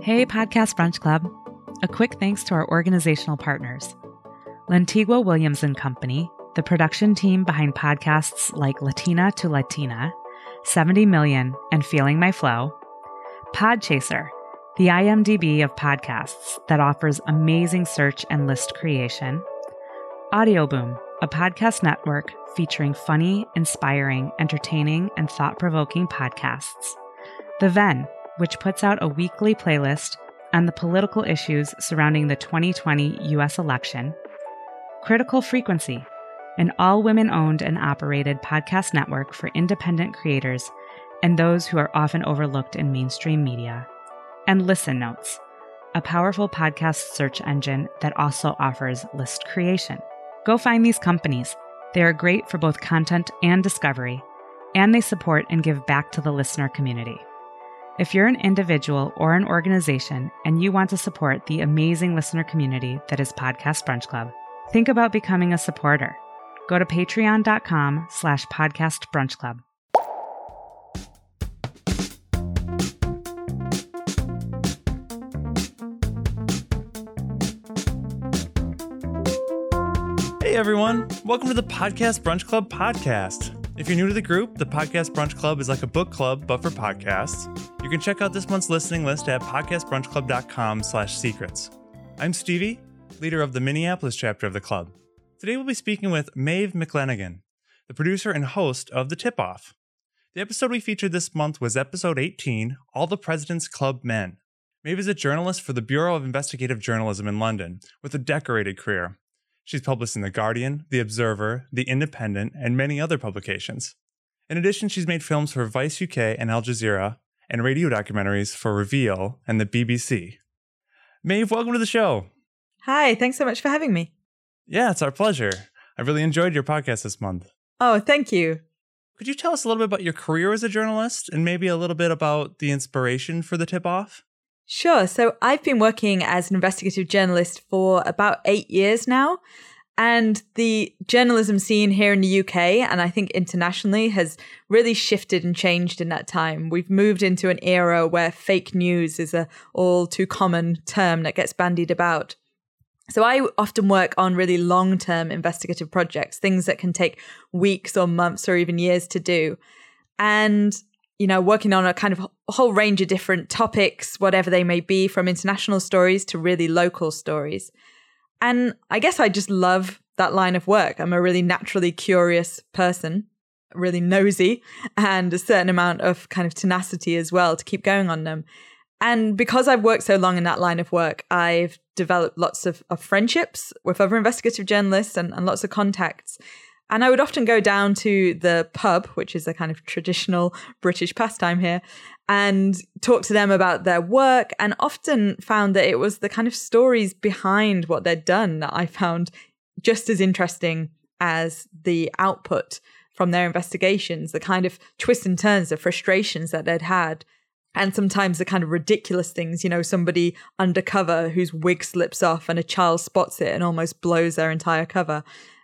Hey, Podcast Brunch Club. A quick thanks to our organizational partners Lantigua Williams and Company, the production team behind podcasts like Latina to Latina, 70 Million, and Feeling My Flow, Podchaser, the IMDb of podcasts that offers amazing search and list creation, Audioboom, a podcast network featuring funny, inspiring, entertaining, and thought provoking podcasts, The Ven, which puts out a weekly playlist on the political issues surrounding the 2020 US election, Critical Frequency, an all women owned and operated podcast network for independent creators and those who are often overlooked in mainstream media, and Listen Notes, a powerful podcast search engine that also offers list creation. Go find these companies. They are great for both content and discovery, and they support and give back to the listener community. If you're an individual or an organization and you want to support the amazing listener community that is Podcast Brunch Club, think about becoming a supporter. Go to patreon.com slash podcast brunch club. Hey everyone, welcome to the Podcast Brunch Club podcast. If you're new to the group, the Podcast Brunch Club is like a book club, but for podcasts. You can check out this month's listening list at podcastbrunchclub.com slash secrets. I'm Stevie, leader of the Minneapolis chapter of the club. Today we'll be speaking with Maeve McClenaghan, the producer and host of The Tip Off. The episode we featured this month was episode 18, All the President's Club Men. Maeve is a journalist for the Bureau of Investigative Journalism in London with a decorated career. She's published in The Guardian, The Observer, The Independent, and many other publications. In addition, she's made films for Vice UK and Al Jazeera, and radio documentaries for Reveal and the BBC. Maeve, welcome to the show. Hi, thanks so much for having me. Yeah, it's our pleasure. I really enjoyed your podcast this month. Oh, thank you. Could you tell us a little bit about your career as a journalist and maybe a little bit about the inspiration for the tip off? Sure. So I've been working as an investigative journalist for about eight years now. And the journalism scene here in the UK and I think internationally has really shifted and changed in that time. We've moved into an era where fake news is a all too common term that gets bandied about. So I often work on really long-term investigative projects, things that can take weeks or months or even years to do. And you know, working on a kind of whole range of different topics, whatever they may be, from international stories to really local stories. And I guess I just love that line of work. I'm a really naturally curious person, really nosy, and a certain amount of kind of tenacity as well to keep going on them. And because I've worked so long in that line of work, I've developed lots of, of friendships with other investigative journalists and, and lots of contacts. And I would often go down to the pub, which is a kind of traditional British pastime here, and talk to them about their work. And often found that it was the kind of stories behind what they'd done that I found just as interesting as the output from their investigations, the kind of twists and turns, the frustrations that they'd had. And sometimes the kind of ridiculous things, you know, somebody undercover whose wig slips off and a child spots it and almost blows their entire cover.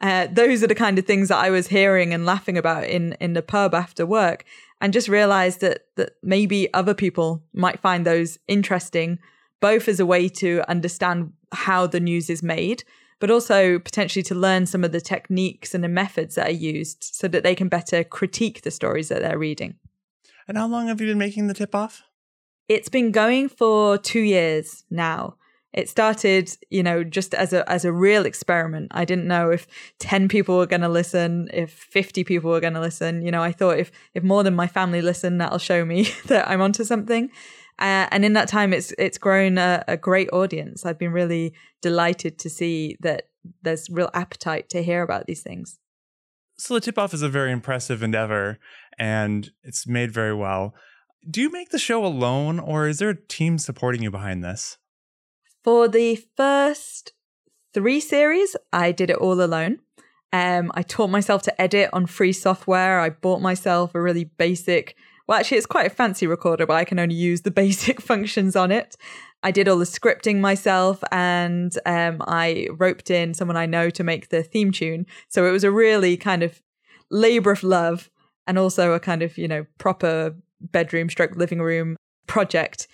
Uh, those are the kind of things that I was hearing and laughing about in in the pub after work, and just realized that that maybe other people might find those interesting, both as a way to understand how the news is made, but also potentially to learn some of the techniques and the methods that are used, so that they can better critique the stories that they're reading. And how long have you been making the tip off? It's been going for two years now it started you know just as a as a real experiment. I didn't know if 10 people were going to listen if 50 people were going to listen. You know i thought if if more than my family listen that'll show me that i'm onto something. Uh, and in that time it's it's grown a, a great audience. I've been really delighted to see that there's real appetite to hear about these things. So the tip off is a very impressive endeavor and it's made very well. Do you make the show alone or is there a team supporting you behind this for the first three series, I did it all alone. Um, I taught myself to edit on free software. I bought myself a really basic, well, actually, it's quite a fancy recorder, but I can only use the basic functions on it. I did all the scripting myself and um, I roped in someone I know to make the theme tune. So it was a really kind of labor of love and also a kind of, you know, proper bedroom stroke living room project.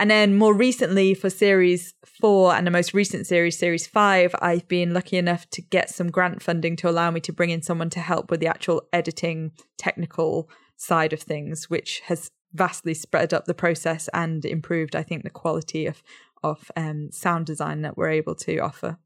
And then more recently for series four and the most recent series, series five, I've been lucky enough to get some grant funding to allow me to bring in someone to help with the actual editing technical side of things, which has vastly sped up the process and improved, I think, the quality of of um, sound design that we're able to offer.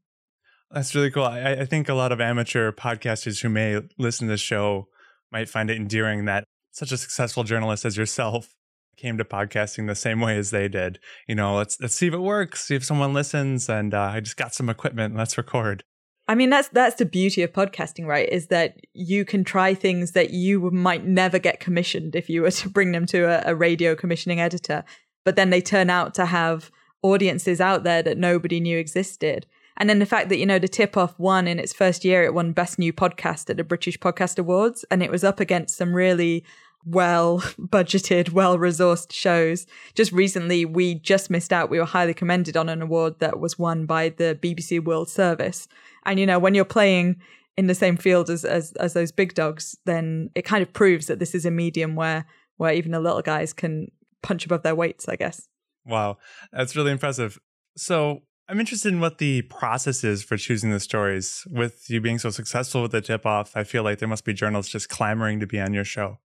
That's really cool. I, I think a lot of amateur podcasters who may listen to the show might find it endearing that such a successful journalist as yourself came to podcasting the same way as they did. You know, let's let's see if it works, see if someone listens, and uh, I just got some equipment. Let's record. I mean, that's that's the beauty of podcasting, right? Is that you can try things that you might never get commissioned if you were to bring them to a, a radio commissioning editor, but then they turn out to have audiences out there that nobody knew existed. And then the fact that, you know, the tip off won in its first year, it won Best New Podcast at the British Podcast Awards. And it was up against some really well budgeted, well resourced shows. Just recently, we just missed out. We were highly commended on an award that was won by the BBC World Service. And, you know, when you're playing in the same field as, as, as those big dogs, then it kind of proves that this is a medium where, where even the little guys can punch above their weights, I guess. Wow. That's really impressive. So, I'm interested in what the process is for choosing the stories. With you being so successful with the tip off, I feel like there must be journalists just clamoring to be on your show.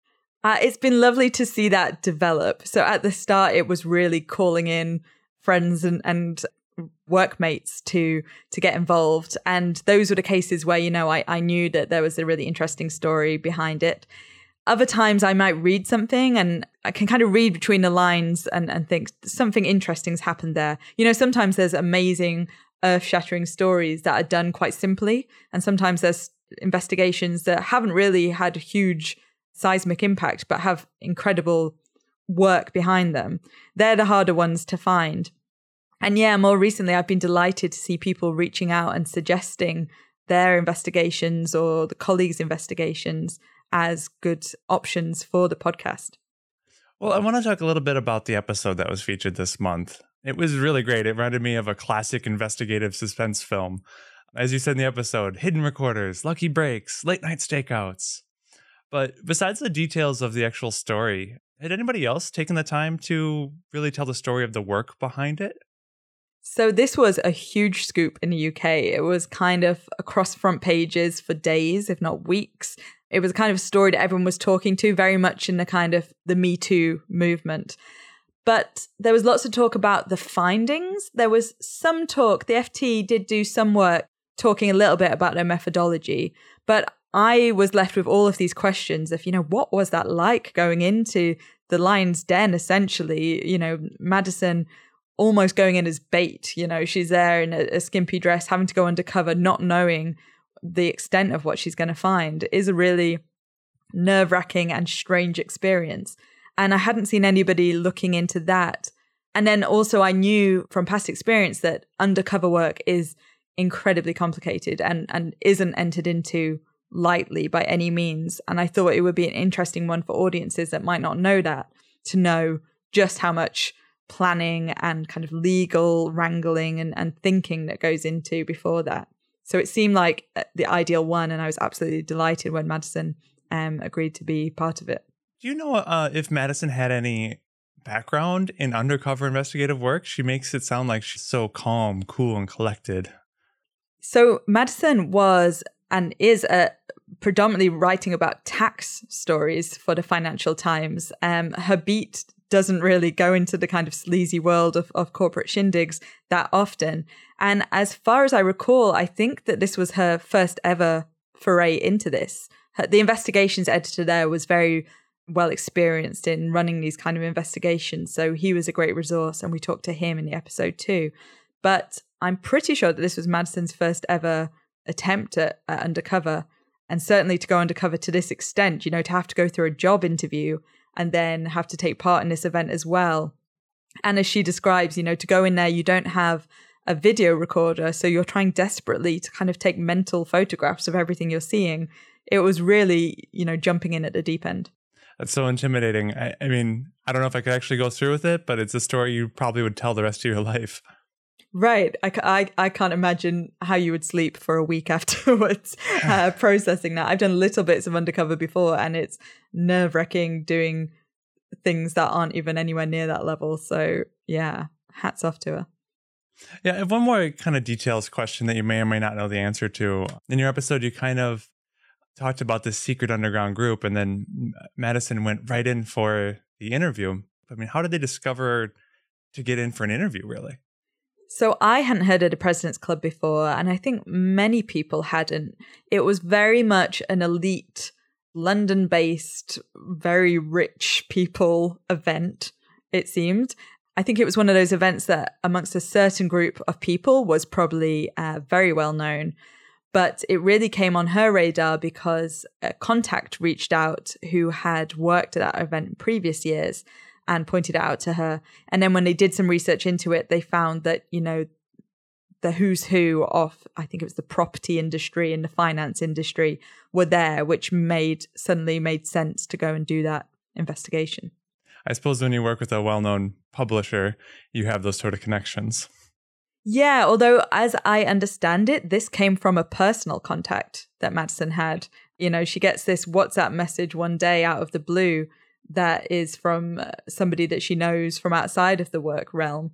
Uh, it's been lovely to see that develop. So at the start, it was really calling in friends and, and workmates to to get involved, and those were the cases where you know I, I knew that there was a really interesting story behind it. Other times, I might read something and I can kind of read between the lines and and think something interesting's happened there. You know, sometimes there's amazing, earth shattering stories that are done quite simply, and sometimes there's investigations that haven't really had huge seismic impact, but have incredible work behind them. They're the harder ones to find. And yeah, more recently, I've been delighted to see people reaching out and suggesting their investigations or the colleagues' investigations as good options for the podcast. Well, I want to talk a little bit about the episode that was featured this month. It was really great. It reminded me of a classic investigative suspense film. As you said in the episode, hidden recorders, lucky breaks, late night stakeouts. But besides the details of the actual story, had anybody else taken the time to really tell the story of the work behind it? So this was a huge scoop in the UK. It was kind of across front pages for days, if not weeks. It was kind of a story that everyone was talking to, very much in the kind of the Me Too movement. But there was lots of talk about the findings. There was some talk, the FT did do some work talking a little bit about their methodology, but I was left with all of these questions of, you know, what was that like going into the lion's den, essentially? You know, Madison almost going in as bait. You know, she's there in a, a skimpy dress, having to go undercover, not knowing the extent of what she's going to find is a really nerve wracking and strange experience. And I hadn't seen anybody looking into that. And then also, I knew from past experience that undercover work is incredibly complicated and, and isn't entered into lightly by any means. And I thought it would be an interesting one for audiences that might not know that to know just how much planning and kind of legal wrangling and, and thinking that goes into before that. So it seemed like uh, the ideal one, and I was absolutely delighted when Madison um, agreed to be part of it. Do you know uh, if Madison had any background in undercover investigative work? She makes it sound like she's so calm, cool, and collected. So Madison was and is a predominantly writing about tax stories for the Financial Times. Um, her beat doesn't really go into the kind of sleazy world of, of corporate shindigs that often. And as far as I recall, I think that this was her first ever foray into this. Her, the investigations editor there was very well experienced in running these kind of investigations. So he was a great resource, and we talked to him in the episode too. But I'm pretty sure that this was Madison's first ever attempt at, at undercover. And certainly to go undercover to this extent, you know, to have to go through a job interview and then have to take part in this event as well. And as she describes, you know, to go in there, you don't have a video recorder. So you're trying desperately to kind of take mental photographs of everything you're seeing. It was really, you know, jumping in at the deep end. That's so intimidating. I, I mean, I don't know if I could actually go through with it, but it's a story you probably would tell the rest of your life. Right. I, I, I can't imagine how you would sleep for a week afterwards uh, processing that. I've done little bits of undercover before and it's nerve wracking doing things that aren't even anywhere near that level. So yeah, hats off to her. Yeah, have one more kind of details question that you may or may not know the answer to. In your episode, you kind of talked about this secret underground group, and then Madison went right in for the interview. I mean, how did they discover to get in for an interview, really? So I hadn't heard of the President's Club before, and I think many people hadn't. It was very much an elite, London based, very rich people event, it seemed. I think it was one of those events that, amongst a certain group of people, was probably uh, very well known. But it really came on her radar because a contact reached out who had worked at that event in previous years and pointed it out to her. And then when they did some research into it, they found that, you know, the who's who of, I think it was the property industry and the finance industry were there, which made suddenly made sense to go and do that investigation. I suppose when you work with a well known publisher, you have those sort of connections. Yeah, although as I understand it, this came from a personal contact that Madison had. You know, she gets this WhatsApp message one day out of the blue that is from uh, somebody that she knows from outside of the work realm.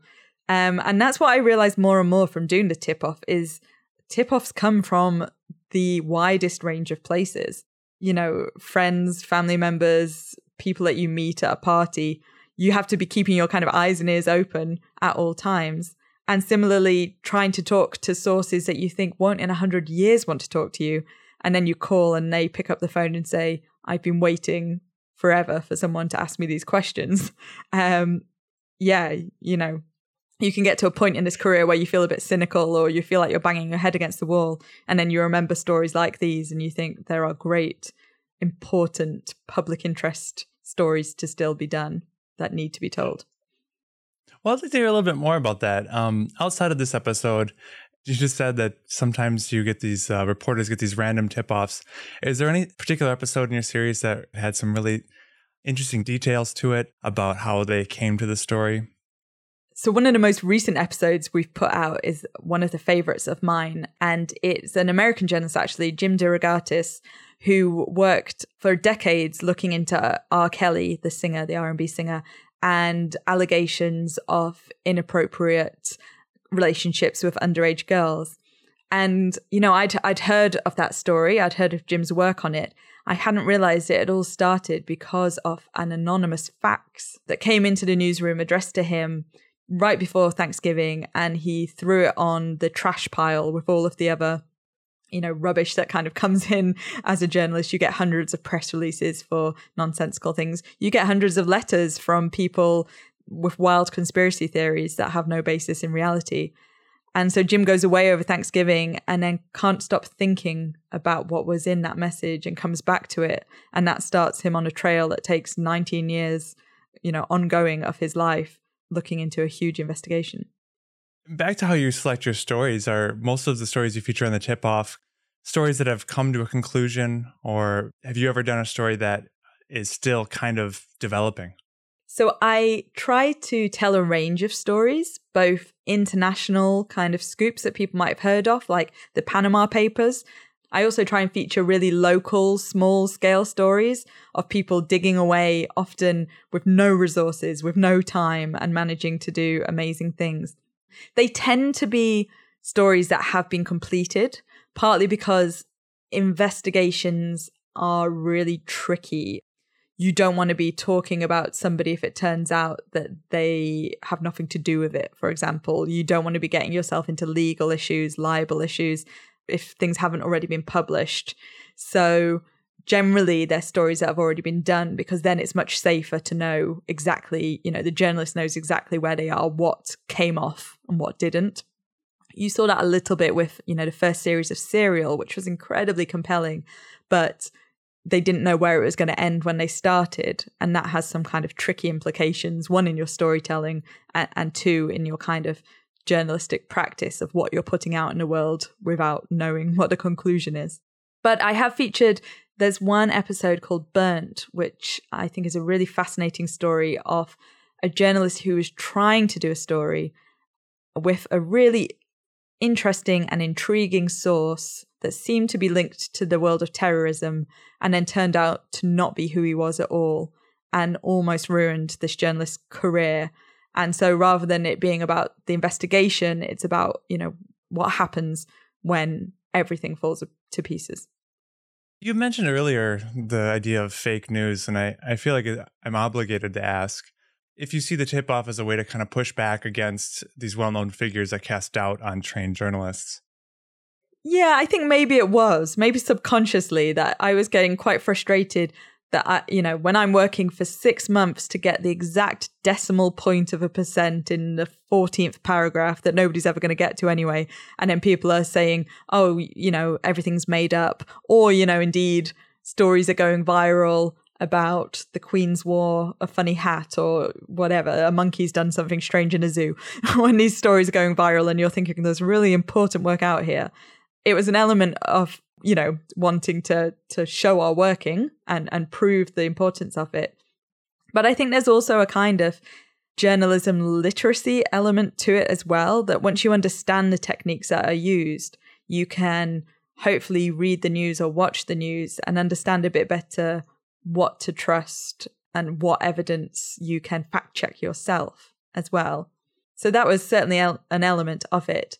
Um, and that's what I realized more and more from doing the tip off is tip offs come from the widest range of places. You know, friends, family members, people that you meet at a party, you have to be keeping your kind of eyes and ears open at all times. And similarly, trying to talk to sources that you think won't in a hundred years want to talk to you. And then you call and they pick up the phone and say, I've been waiting forever for someone to ask me these questions. Um, yeah, you know, you can get to a point in this career where you feel a bit cynical or you feel like you're banging your head against the wall. And then you remember stories like these and you think there are great, important public interest stories to still be done that need to be told. Well, I'd like to hear a little bit more about that. Um, outside of this episode, you just said that sometimes you get these uh, reporters get these random tip offs. Is there any particular episode in your series that had some really interesting details to it about how they came to the story? So, one of the most recent episodes we've put out is one of the favorites of mine. And it's an American journalist, actually, Jim DeRogatis, who worked for decades looking into R. Kelly, the singer, the R&B singer, and allegations of inappropriate relationships with underage girls. And you know, I'd I'd heard of that story. I'd heard of Jim's work on it. I hadn't realized it had all started because of an anonymous fax that came into the newsroom addressed to him right before Thanksgiving, and he threw it on the trash pile with all of the other you know rubbish that kind of comes in as a journalist you get hundreds of press releases for nonsensical things you get hundreds of letters from people with wild conspiracy theories that have no basis in reality. And so Jim goes away over Thanksgiving and then can't stop thinking about what was in that message and comes back to it. And that starts him on a trail that takes 19 years you know ongoing of his life looking into a huge investigation. Back to how you select your stories. Are most of the stories you feature on the tip off stories that have come to a conclusion or have you ever done a story that is still kind of developing so i try to tell a range of stories both international kind of scoops that people might have heard of like the panama papers I also try and feature really local, small scale stories of people digging away, often with no resources, with no time, and managing to do amazing things. They tend to be stories that have been completed, partly because investigations are really tricky. You don't want to be talking about somebody if it turns out that they have nothing to do with it, for example. You don't want to be getting yourself into legal issues, libel issues, if things haven't already been published. So, generally they're stories that have already been done because then it's much safer to know exactly, you know, the journalist knows exactly where they are, what came off and what didn't. You saw that a little bit with, you know, the first series of Serial, which was incredibly compelling, but they didn't know where it was going to end when they started. And that has some kind of tricky implications one, in your storytelling, and, and two, in your kind of journalistic practice of what you're putting out in the world without knowing what the conclusion is. But I have featured there's one episode called Burnt, which I think is a really fascinating story of a journalist who was trying to do a story with a really interesting and intriguing source that seemed to be linked to the world of terrorism and then turned out to not be who he was at all and almost ruined this journalist's career. And so rather than it being about the investigation, it's about, you know, what happens when everything falls to pieces. You mentioned earlier the idea of fake news, and I, I feel like I'm obligated to ask if you see the tip off as a way to kind of push back against these well known figures that cast doubt on trained journalists. Yeah, I think maybe it was, maybe subconsciously, that I was getting quite frustrated that I, you know, when I'm working for six months to get the exact decimal point of a percent in the 14th paragraph that nobody's ever going to get to anyway. And then people are saying, oh, you know, everything's made up. Or, you know, indeed, stories are going viral about the Queen's wore a funny hat or whatever. A monkey's done something strange in a zoo. when these stories are going viral and you're thinking there's really important work out here, it was an element of you know wanting to to show our working and and prove the importance of it but i think there's also a kind of journalism literacy element to it as well that once you understand the techniques that are used you can hopefully read the news or watch the news and understand a bit better what to trust and what evidence you can fact check yourself as well so that was certainly an element of it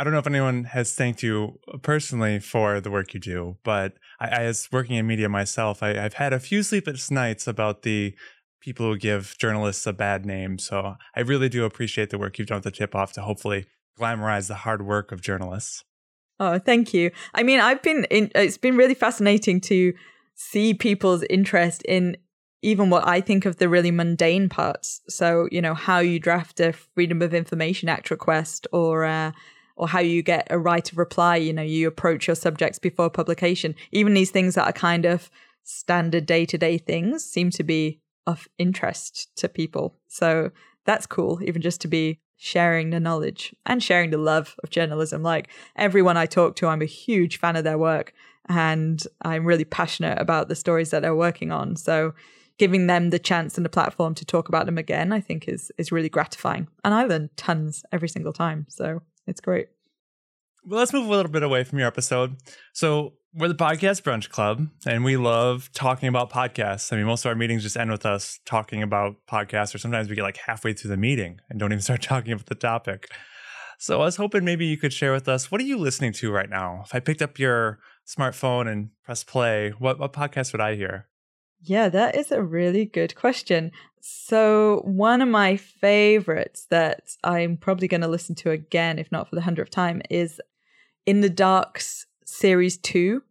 I don't know if anyone has thanked you personally for the work you do, but I, I as working in media myself, I, I've had a few sleepless nights about the people who give journalists a bad name. So I really do appreciate the work you've done with the tip off to hopefully glamorize the hard work of journalists. Oh, thank you. I mean, I've been in, it's been really fascinating to see people's interest in even what I think of the really mundane parts. So, you know, how you draft a Freedom of Information Act request or uh, or how you get a right of reply. You know, you approach your subjects before publication. Even these things that are kind of standard day to day things seem to be of interest to people. So that's cool, even just to be sharing the knowledge and sharing the love of journalism. Like everyone I talk to, I'm a huge fan of their work and I'm really passionate about the stories that they're working on. So giving them the chance and the platform to talk about them again, I think is is really gratifying. And I learn tons every single time. So it's great. Well, let's move a little bit away from your episode. So, we're the Podcast Brunch Club, and we love talking about podcasts. I mean, most of our meetings just end with us talking about podcasts, or sometimes we get like halfway through the meeting and don't even start talking about the topic. So, I was hoping maybe you could share with us what are you listening to right now? If I picked up your smartphone and press play, what, what podcast would I hear? Yeah, that is a really good question. So, one of my favorites that I'm probably going to listen to again, if not for the hundredth time, is In the Dark's Series 2.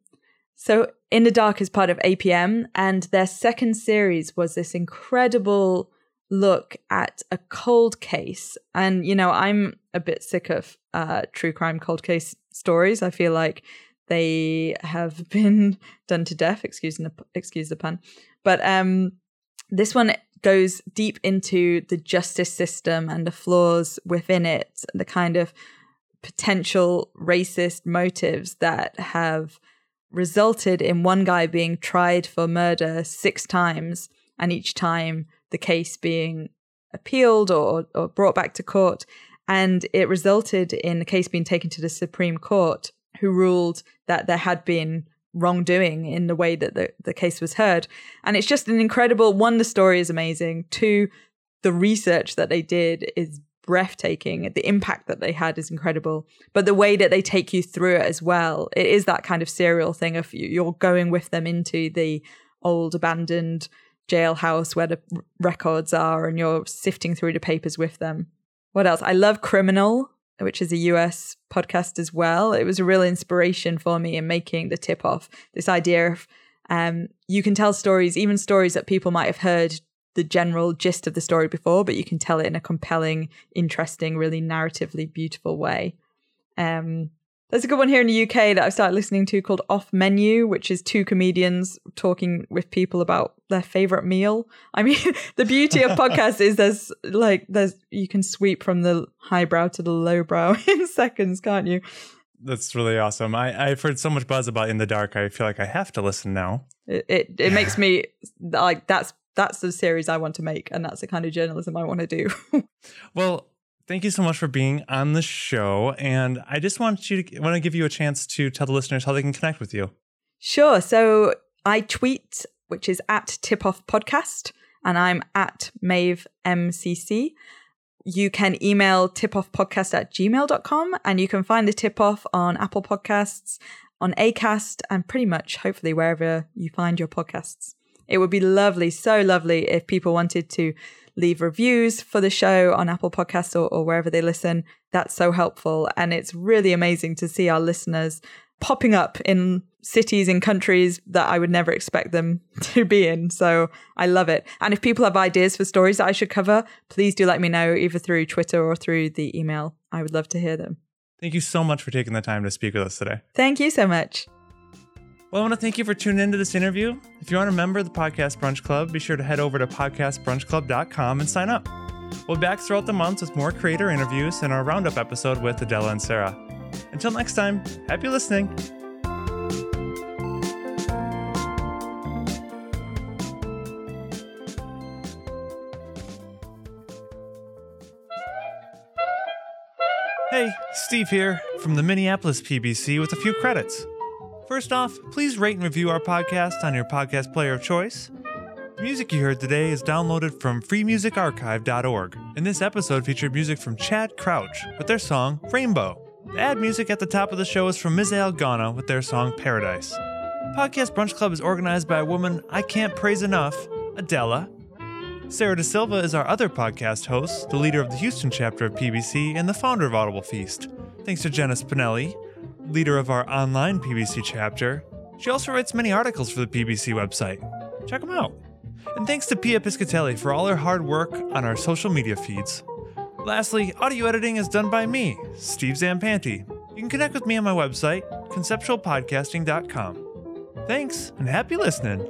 So, In the Dark is part of APM, and their second series was this incredible look at a cold case. And, you know, I'm a bit sick of uh, true crime cold case stories. I feel like they have been done to death. Excuse the excuse the pun, but um, this one goes deep into the justice system and the flaws within it, the kind of potential racist motives that have resulted in one guy being tried for murder six times, and each time the case being appealed or, or brought back to court. And it resulted in the case being taken to the Supreme Court who ruled that there had been wrongdoing in the way that the, the case was heard. And it's just an incredible one, the story is amazing. Two, the research that they did is breathtaking. The impact that they had is incredible. But the way that they take you through it as well, it is that kind of serial thing of you're going with them into the old abandoned jailhouse where the records are and you're sifting through the papers with them. What else? I love Criminal which is a US podcast as well. It was a real inspiration for me in making the tip off. This idea of um, you can tell stories, even stories that people might have heard the general gist of the story before, but you can tell it in a compelling, interesting, really narratively beautiful way. Um, there's a good one here in the UK that I've started listening to called Off Menu, which is two comedians talking with people about their favorite meal. I mean, the beauty of podcasts is there's like there's you can sweep from the highbrow to the lowbrow in seconds, can't you? That's really awesome. I, I've heard so much buzz about In the Dark. I feel like I have to listen now. It it, it makes me like that's that's the series I want to make, and that's the kind of journalism I want to do. well, Thank you so much for being on the show. And I just want you to want to give you a chance to tell the listeners how they can connect with you. Sure. So I tweet, which is at Tip Off Podcast. and I'm at Maeve MCC. You can email tipoffpodcast at gmail.com and you can find the tip off on Apple Podcasts, on ACAST, and pretty much hopefully wherever you find your podcasts. It would be lovely, so lovely if people wanted to leave reviews for the show on Apple Podcasts or, or wherever they listen. That's so helpful. And it's really amazing to see our listeners popping up in cities and countries that I would never expect them to be in. So I love it. And if people have ideas for stories that I should cover, please do let me know either through Twitter or through the email. I would love to hear them. Thank you so much for taking the time to speak with us today. Thank you so much. Well, I want to thank you for tuning into this interview. If you aren't a member of the Podcast Brunch Club, be sure to head over to podcastbrunchclub.com and sign up. We'll be back throughout the month with more creator interviews and our roundup episode with Adela and Sarah. Until next time, happy listening. Hey, Steve here from the Minneapolis PBC with a few credits. First off, please rate and review our podcast on your podcast player of choice. The music you heard today is downloaded from freemusicarchive.org, and this episode featured music from Chad Crouch with their song Rainbow. The ad music at the top of the show is from Misael Ghana with their song Paradise. Podcast Brunch Club is organized by a woman I can't praise enough, Adela. Sarah De Silva is our other podcast host, the leader of the Houston chapter of PBC, and the founder of Audible Feast. Thanks to Jenna Spinelli, leader of our online PBC chapter. She also writes many articles for the PBC website. Check them out. And thanks to Pia Piscatelli for all her hard work on our social media feeds. Lastly, audio editing is done by me, Steve Zampanti. You can connect with me on my website, conceptualpodcasting.com. Thanks, and happy listening.